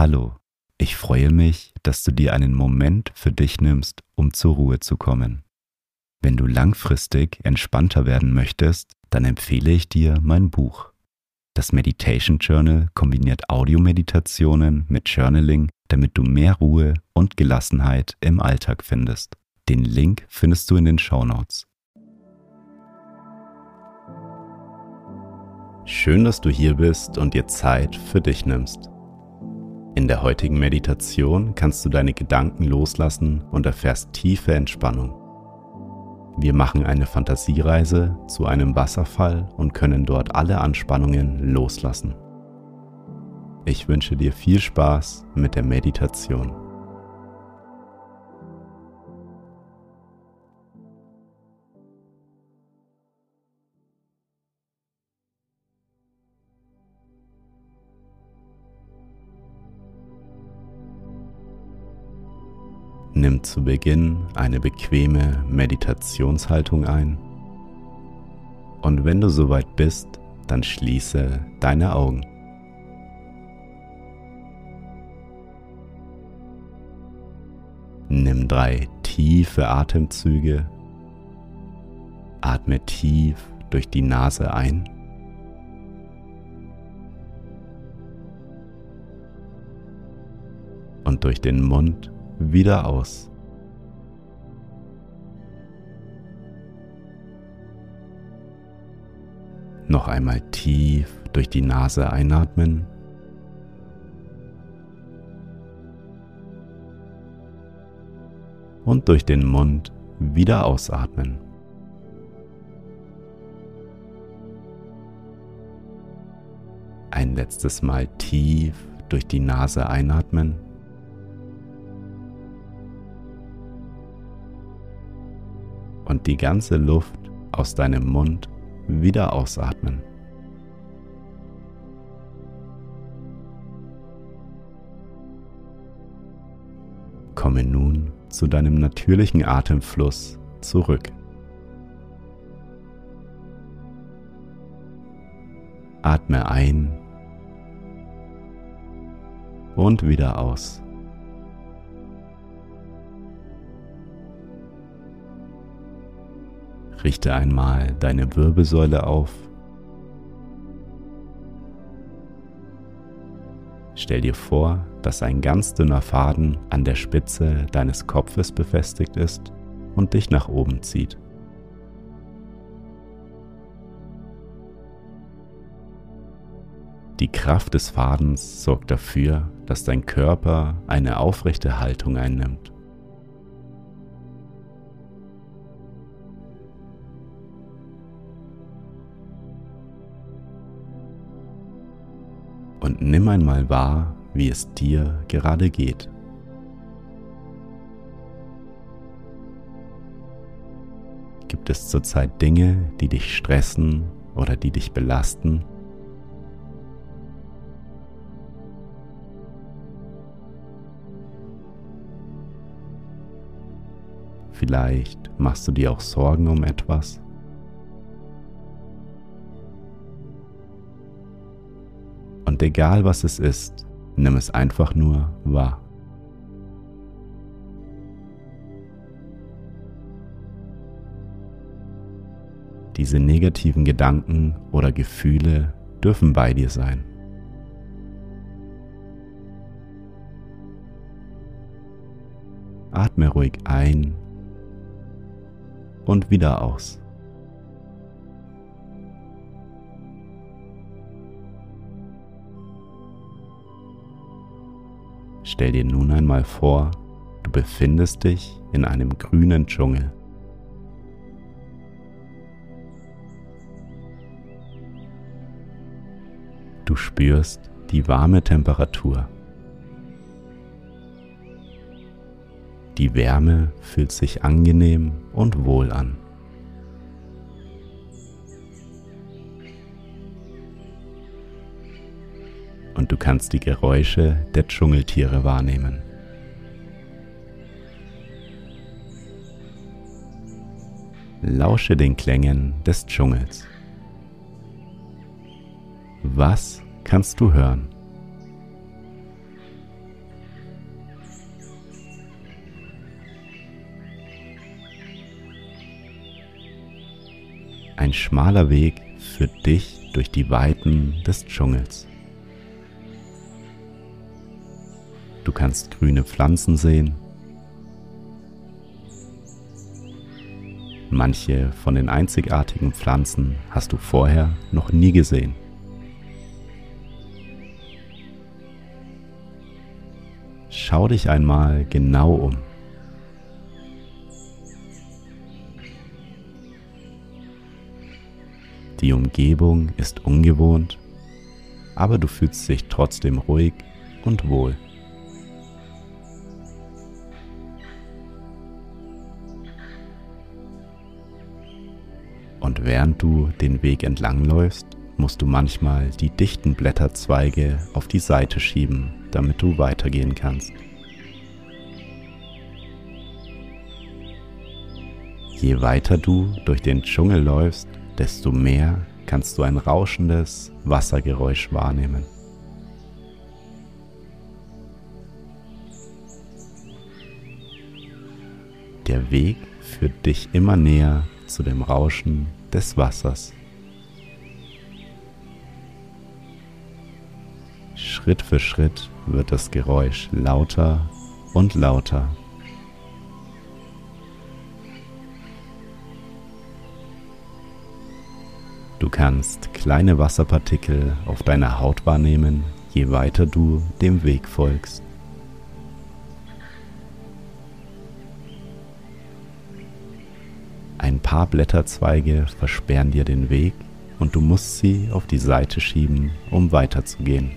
Hallo, ich freue mich, dass du dir einen Moment für dich nimmst, um zur Ruhe zu kommen. Wenn du langfristig entspannter werden möchtest, dann empfehle ich dir mein Buch. Das Meditation Journal kombiniert Audiomeditationen mit Journaling, damit du mehr Ruhe und Gelassenheit im Alltag findest. Den Link findest du in den Show Notes. Schön, dass du hier bist und dir Zeit für dich nimmst. In der heutigen Meditation kannst du deine Gedanken loslassen und erfährst tiefe Entspannung. Wir machen eine Fantasiereise zu einem Wasserfall und können dort alle Anspannungen loslassen. Ich wünsche dir viel Spaß mit der Meditation. Nimm zu Beginn eine bequeme Meditationshaltung ein und wenn du soweit bist, dann schließe deine Augen. Nimm drei tiefe Atemzüge. Atme tief durch die Nase ein. Und durch den Mund wieder aus. Noch einmal tief durch die Nase einatmen. Und durch den Mund wieder ausatmen. Ein letztes Mal tief durch die Nase einatmen. Und die ganze Luft aus deinem Mund wieder ausatmen. Komme nun zu deinem natürlichen Atemfluss zurück. Atme ein und wieder aus. Richte einmal deine Wirbelsäule auf. Stell dir vor, dass ein ganz dünner Faden an der Spitze deines Kopfes befestigt ist und dich nach oben zieht. Die Kraft des Fadens sorgt dafür, dass dein Körper eine aufrechte Haltung einnimmt. Und nimm einmal wahr, wie es dir gerade geht. Gibt es zurzeit Dinge, die dich stressen oder die dich belasten? Vielleicht machst du dir auch Sorgen um etwas? Und egal was es ist, nimm es einfach nur wahr. Diese negativen Gedanken oder Gefühle dürfen bei dir sein. Atme ruhig ein und wieder aus. Stell dir nun einmal vor, du befindest dich in einem grünen Dschungel. Du spürst die warme Temperatur. Die Wärme fühlt sich angenehm und wohl an. und du kannst die Geräusche der Dschungeltiere wahrnehmen. Lausche den Klängen des Dschungels. Was kannst du hören? Ein schmaler Weg führt dich durch die Weiten des Dschungels. Du kannst grüne Pflanzen sehen. Manche von den einzigartigen Pflanzen hast du vorher noch nie gesehen. Schau dich einmal genau um. Die Umgebung ist ungewohnt, aber du fühlst dich trotzdem ruhig und wohl. Während du den Weg entlangläufst, musst du manchmal die dichten Blätterzweige auf die Seite schieben, damit du weitergehen kannst. Je weiter du durch den Dschungel läufst, desto mehr kannst du ein rauschendes Wassergeräusch wahrnehmen. Der Weg führt dich immer näher zu dem Rauschen des Wassers. Schritt für Schritt wird das Geräusch lauter und lauter. Du kannst kleine Wasserpartikel auf deiner Haut wahrnehmen, je weiter du dem Weg folgst. Paar Blätterzweige versperren dir den Weg und du musst sie auf die Seite schieben, um weiterzugehen.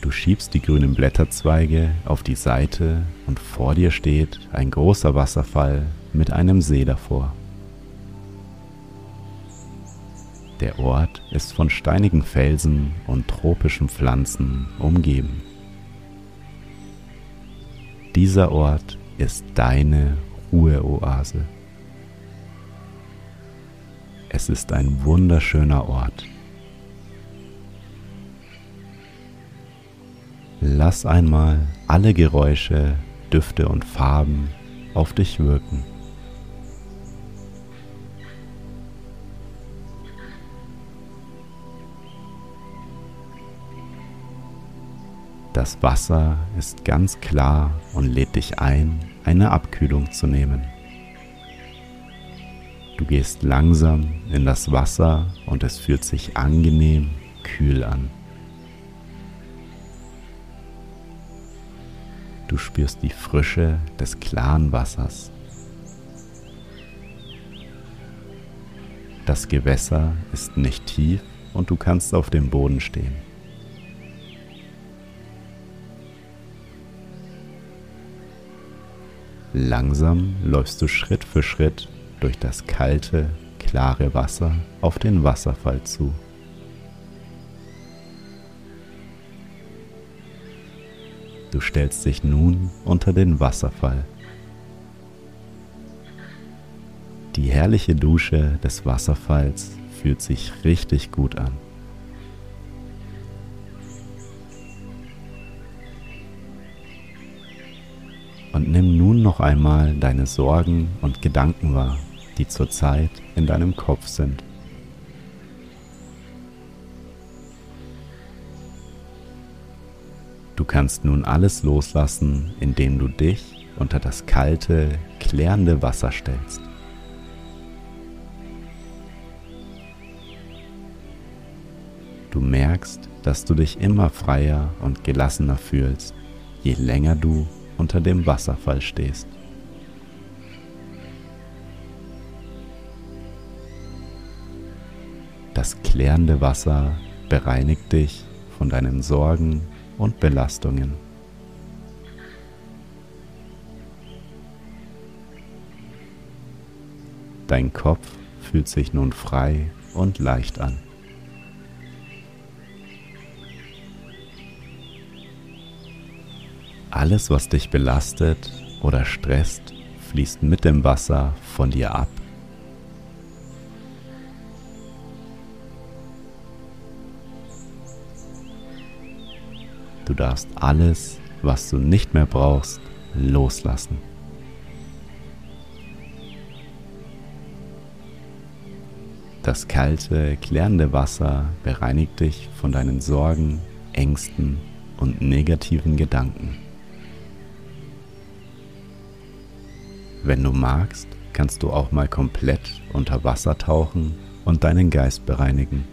Du schiebst die grünen Blätterzweige auf die Seite und vor dir steht ein großer Wasserfall mit einem See davor. Der Ort ist von steinigen Felsen und tropischen Pflanzen umgeben. Dieser Ort ist deine Ruheoase. Es ist ein wunderschöner Ort. Lass einmal alle Geräusche, Düfte und Farben auf dich wirken. Das Wasser ist ganz klar und lädt dich ein, eine Abkühlung zu nehmen. Du gehst langsam in das Wasser und es fühlt sich angenehm kühl an. Du spürst die Frische des klaren Wassers. Das Gewässer ist nicht tief und du kannst auf dem Boden stehen. Langsam läufst du Schritt für Schritt durch das kalte, klare Wasser auf den Wasserfall zu. Du stellst dich nun unter den Wasserfall. Die herrliche Dusche des Wasserfalls fühlt sich richtig gut an. und nimm noch einmal deine Sorgen und Gedanken wahr, die zurzeit in deinem Kopf sind. Du kannst nun alles loslassen, indem du dich unter das kalte, klärende Wasser stellst. Du merkst, dass du dich immer freier und gelassener fühlst, je länger du unter dem Wasserfall stehst. Das klärende Wasser bereinigt dich von deinen Sorgen und Belastungen. Dein Kopf fühlt sich nun frei und leicht an. Alles, was dich belastet oder stresst, fließt mit dem Wasser von dir ab. Du darfst alles, was du nicht mehr brauchst, loslassen. Das kalte, klärende Wasser bereinigt dich von deinen Sorgen, Ängsten und negativen Gedanken. Wenn du magst, kannst du auch mal komplett unter Wasser tauchen und deinen Geist bereinigen.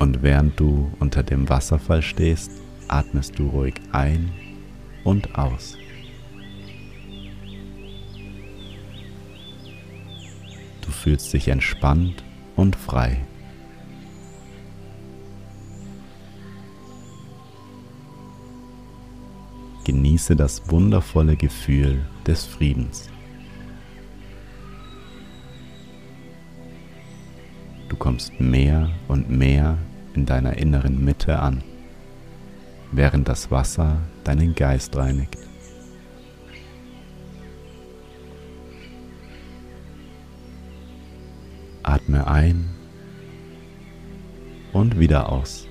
Und während du unter dem Wasserfall stehst, atmest du ruhig ein und aus. Du fühlst dich entspannt und frei. Genieße das wundervolle Gefühl des Friedens. Du kommst mehr und mehr in deiner inneren Mitte an, während das Wasser deinen Geist reinigt. Atme ein und wieder aus.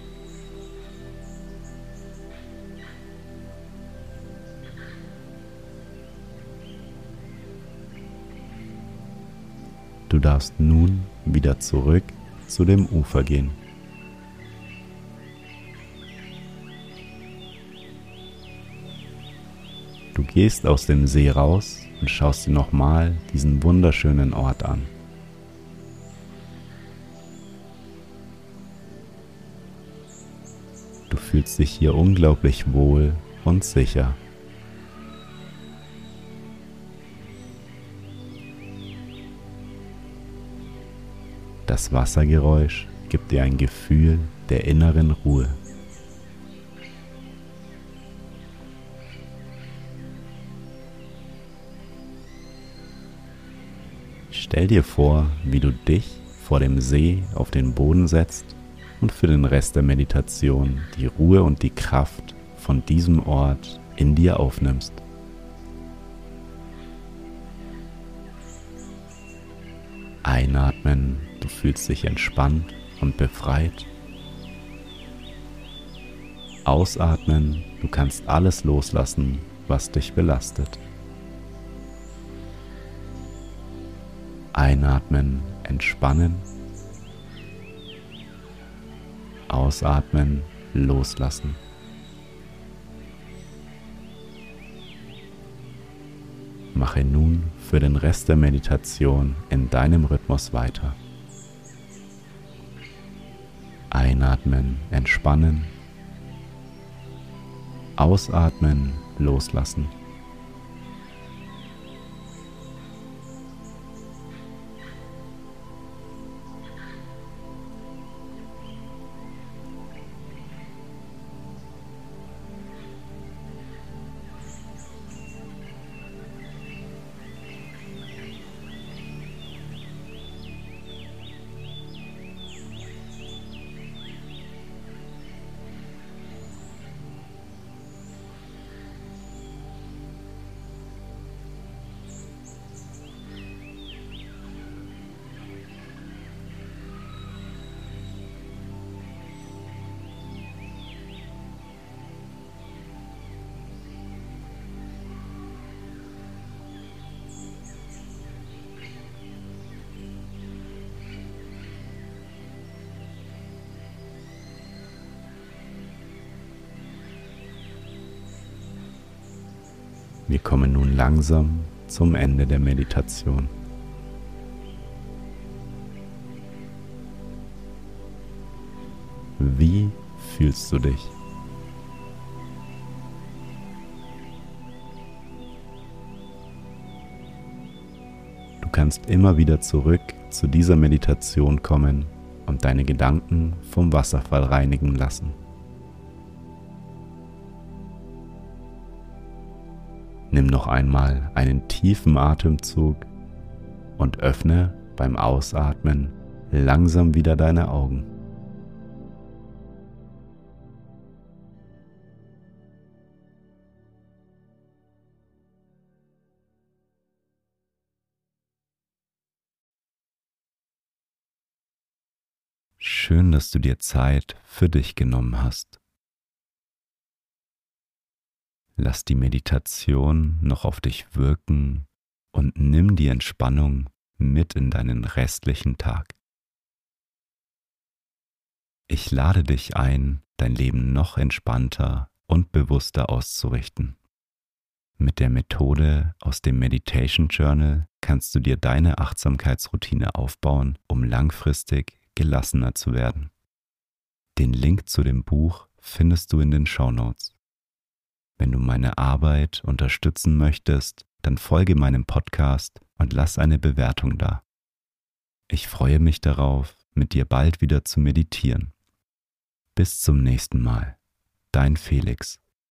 Du darfst nun wieder zurück zu dem Ufer gehen. Du gehst aus dem See raus und schaust dir nochmal diesen wunderschönen Ort an. Du fühlst dich hier unglaublich wohl und sicher. Das Wassergeräusch gibt dir ein Gefühl der inneren Ruhe. Stell dir vor, wie du dich vor dem See auf den Boden setzt und für den Rest der Meditation die Ruhe und die Kraft von diesem Ort in dir aufnimmst. Einatmen Du fühlst dich entspannt und befreit. Ausatmen, du kannst alles loslassen, was dich belastet. Einatmen, entspannen. Ausatmen, loslassen. Mache nun für den Rest der Meditation in deinem Rhythmus weiter. Einatmen, entspannen. Ausatmen, loslassen. Wir kommen nun langsam zum Ende der Meditation. Wie fühlst du dich? Du kannst immer wieder zurück zu dieser Meditation kommen und deine Gedanken vom Wasserfall reinigen lassen. Nimm noch einmal einen tiefen Atemzug und öffne beim Ausatmen langsam wieder deine Augen. Schön, dass du dir Zeit für dich genommen hast. Lass die Meditation noch auf dich wirken und nimm die Entspannung mit in deinen restlichen Tag. Ich lade dich ein, dein Leben noch entspannter und bewusster auszurichten. Mit der Methode aus dem Meditation Journal kannst du dir deine Achtsamkeitsroutine aufbauen, um langfristig gelassener zu werden. Den Link zu dem Buch findest du in den Show Notes. Wenn du meine Arbeit unterstützen möchtest, dann folge meinem Podcast und lass eine Bewertung da. Ich freue mich darauf, mit dir bald wieder zu meditieren. Bis zum nächsten Mal. Dein Felix.